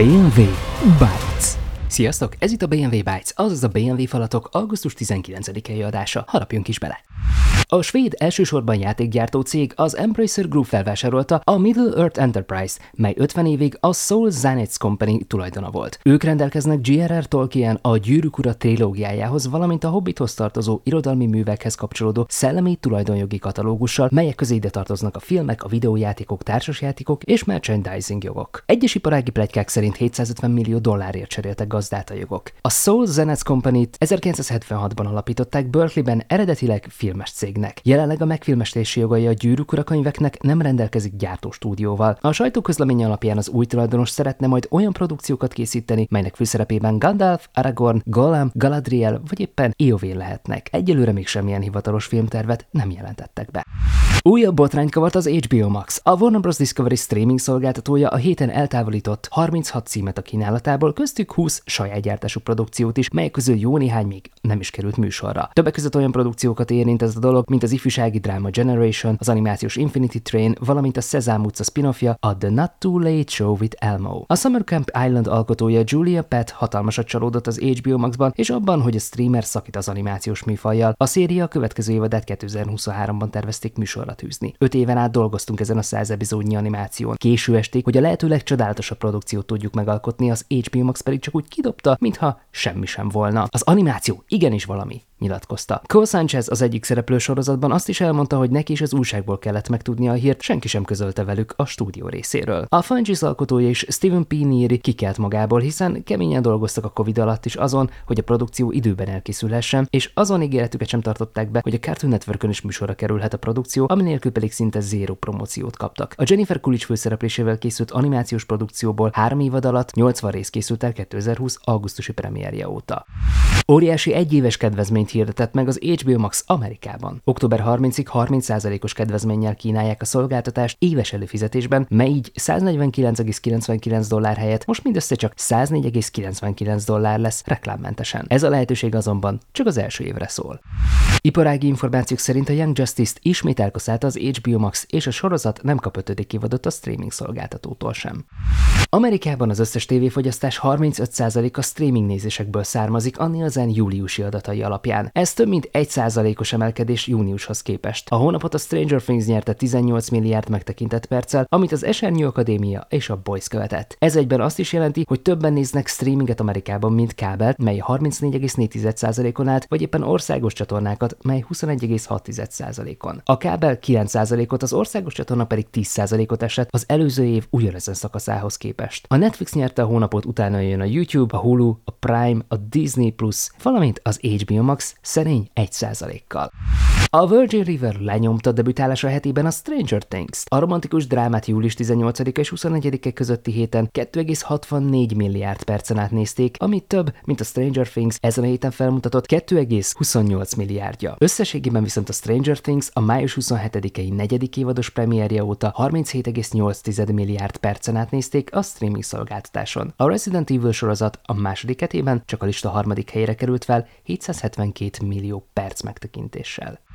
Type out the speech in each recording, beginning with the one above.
BMW Bytes. Sziasztok, ez itt a BMW Bytes, azaz a BMW falatok augusztus 19-i adása. Harapjunk is bele! A svéd elsősorban játékgyártó cég az Embracer Group felvásárolta a Middle Earth Enterprise, mely 50 évig a Soul Zanets Company tulajdona volt. Ők rendelkeznek G.R.R. Tolkien a Gyűrűk Ura trilógiájához, valamint a Hobbithoz tartozó irodalmi művekhez kapcsolódó szellemi tulajdonjogi katalógussal, melyek közé ide tartoznak a filmek, a videójátékok, társasjátékok és merchandising jogok. Egyes iparági plegykák szerint 750 millió dollárért cseréltek gazdát a jogok. A Soul Zanets Company-t 1976-ban alapították Berkeleyben eredetileg filmes cég cégnek. Jelenleg a megfilmestési jogai a gyűrűk könyveknek nem rendelkezik gyártóstúdióval. A sajtóközlemény alapján az új tulajdonos szeretne majd olyan produkciókat készíteni, melynek főszerepében Gandalf, Aragorn, Gollum, Galadriel vagy éppen Iovén lehetnek. Egyelőre még semmilyen hivatalos filmtervet nem jelentettek be. Újabb botrányt kavart az HBO Max. A Warner Bros. Discovery streaming szolgáltatója a héten eltávolított 36 címet a kínálatából, köztük 20 saját gyártású produkciót is, melyek közül jó néhány még nem is került műsorra. Többek között olyan produkciókat érint ez a dolog, mint az ifjúsági dráma Generation, az animációs Infinity Train, valamint a Sesame utca spin-offja, a The Not Too Late Show with Elmo. A Summer Camp Island alkotója Julia Pett hatalmasat csalódott az HBO Maxban, és abban, hogy a streamer szakít az animációs műfajjal. A széria a következő évadát 2023-ban tervezték műsorra tűzni. Öt éven át dolgoztunk ezen a 100 epizódnyi animáción. Késő esték, hogy a lehető legcsodálatosabb produkciót tudjuk megalkotni, az HBO Max pedig csak úgy kidobta, mintha semmi sem volna. Az animáció igenis valami nyilatkozta. Cole Sanchez az egyik szereplő sorozatban azt is elmondta, hogy neki is az újságból kellett megtudnia a hírt, senki sem közölte velük a stúdió részéről. A Fungis alkotója is Steven P. Neary kikelt magából, hiszen keményen dolgoztak a Covid alatt is azon, hogy a produkció időben elkészülhessen, és azon ígéretüket sem tartották be, hogy a Cartoon network is műsorra kerülhet a produkció, ami nélkül pedig szinte zéró promóciót kaptak. A Jennifer Coolidge főszereplésével készült animációs produkcióból három évad alatt 80 rész készült el 2020. augusztusi premierje óta. Óriási egyéves kedvezményt hirdetett meg az HBO Max Amerikában. Október 30-ig 30%-os kedvezménnyel kínálják a szolgáltatást éves előfizetésben, mely így 149,99 dollár helyett most mindössze csak 104,99 dollár lesz reklámmentesen. Ez a lehetőség azonban csak az első évre szól. Iparági információk szerint a Young Justice-t ismét elkaszálta az HBO Max, és a sorozat nem kap ötödik évadot a streaming szolgáltatótól sem. Amerikában az összes tévéfogyasztás 35%-a streaming nézésekből származik a Nielsen júliusi adatai alapján. Ez több mint 1%-os emelkedés júniushoz képest. A hónapot a Stranger Things nyerte 18 milliárd megtekintett perccel, amit az Esernyő Akadémia és a Boys követett. Ez egyben azt is jelenti, hogy többen néznek streaminget Amerikában, mint kábelt, mely 34,4%-on állt, vagy éppen országos csatornákat, mely 21,6%-on. A kábel 9%-ot, az országos csatorna pedig 10%-ot esett az előző év ugyanezen szakaszához képest. A Netflix nyerte a hónapot, utána jön a YouTube, a Hulu, a Prime, a Disney valamint az HBO Max szerény 1%-kal. A Virgin River lenyomta debütálása hetében a Stranger Things. A romantikus drámát július 18 és 21-e közötti héten 2,64 milliárd percen át nézték, ami több, mint a Stranger Things ezen a héten felmutatott 2,28 milliárdja. Összességében viszont a Stranger Things a május 27-i negyedik évados premierje óta 37,8 milliárd percen át nézték a streaming szolgáltatáson. A Resident Evil sorozat a második hetében csak a lista harmadik helyére került fel 772 millió perc megtekintéssel.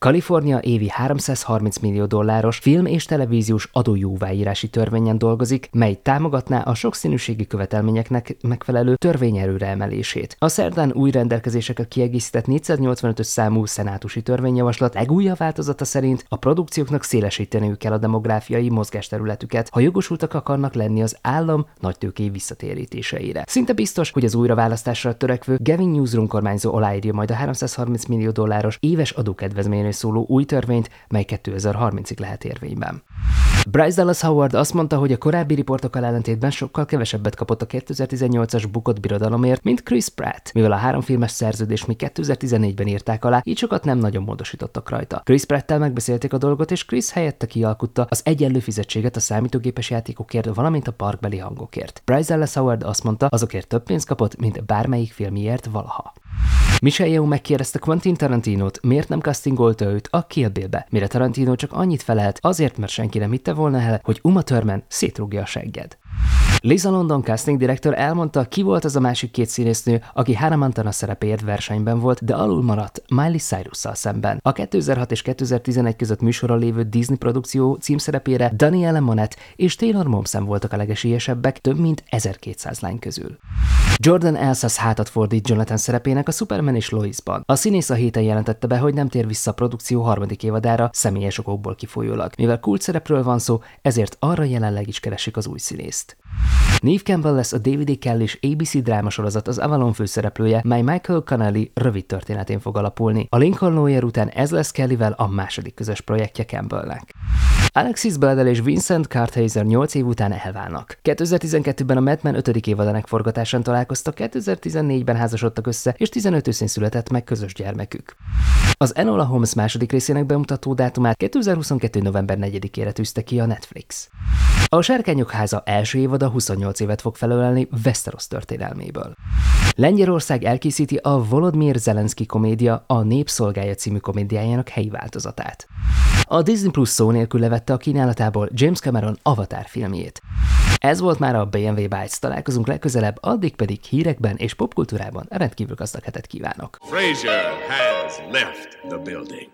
Kalifornia évi 330 millió dolláros film- és televíziós adójóváírási törvényen dolgozik, mely támogatná a sokszínűségi követelményeknek megfelelő törvényerőre emelését. A szerdán új rendelkezéseket kiegészített 485-ös számú szenátusi törvényjavaslat legújabb változata szerint a produkcióknak szélesíteniük kell a demográfiai mozgásterületüket, ha jogosultak akarnak lenni az állam nagytőké visszatérítéseire. Szinte biztos, hogy az újraválasztásra törekvő Gavin Newsroom kormányzó aláírja majd a 330 millió dolláros éves adókedvezményről szóló új törvényt, mely 2030-ig lehet érvényben. Bryce Dallas Howard azt mondta, hogy a korábbi riportokkal ellentétben sokkal kevesebbet kapott a 2018-as bukott birodalomért, mint Chris Pratt, mivel a három filmes szerződést még 2014-ben írták alá, így sokat nem nagyon módosítottak rajta. Chris Pratt-tel megbeszélték a dolgot, és Chris helyette kialkutta az egyenlő fizetséget a számítógépes játékokért, valamint a parkbeli hangokért. Bryce Dallas Howard azt mondta, azokért több pénzt kapott, mint bármelyik filmiért valaha. Michelle Yeoh megkérdezte Quentin Tarantinót, miért nem castingolta őt a Kill Bill-be, mire Tarantino csak annyit felelt, azért, mert senki nem hitte volna el, hogy Uma Thurman szétrúgja a segged. Lisa London casting director elmondta, ki volt az a másik két színésznő, aki Hannah Montana szerepéért versenyben volt, de alul maradt Miley cyrus szemben. A 2006 és 2011 között műsoron lévő Disney produkció címszerepére Danielle Monet és Taylor Momsen voltak a legesélyesebbek több mint 1200 lány közül. Jordan Elsas hátat fordít Jonathan szerepének a Superman és Loisban. A színész a héten jelentette be, hogy nem tér vissza a produkció harmadik évadára személyes okokból kifolyólag. Mivel kult szerepről van szó, ezért arra jelenleg is keresik az új színészt. Neve Campbell lesz a David. Kelly és ABC drámasorozat az Avalon főszereplője, mely Michael Connelly rövid történetén fog alapulni. A Lincoln Lawyer után ez lesz Kellyvel a második közös projektje Campbellnek. Alexis Bledel és Vincent Kartheiser 8 év után elválnak. 2012-ben a Mad Men 5. évadának forgatásán találkoztak, 2014-ben házasodtak össze, és 15 őszén született meg közös gyermekük. Az Enola Holmes második részének bemutató dátumát 2022. november 4-ére tűzte ki a Netflix. A Sárkányok háza első évada 28 évet fog felölelni Westeros történelméből. Lengyelország elkészíti a Volodymyr Zelenszky komédia a Népszolgája című komédiájának helyi változatát. A Disney Plus szó nélkül levette a kínálatából James Cameron Avatar filmjét. Ez volt már a BMW Bytes, találkozunk legközelebb, addig pedig hírekben és popkultúrában rendkívül gazdag hetet kívánok. Frazier has left the building.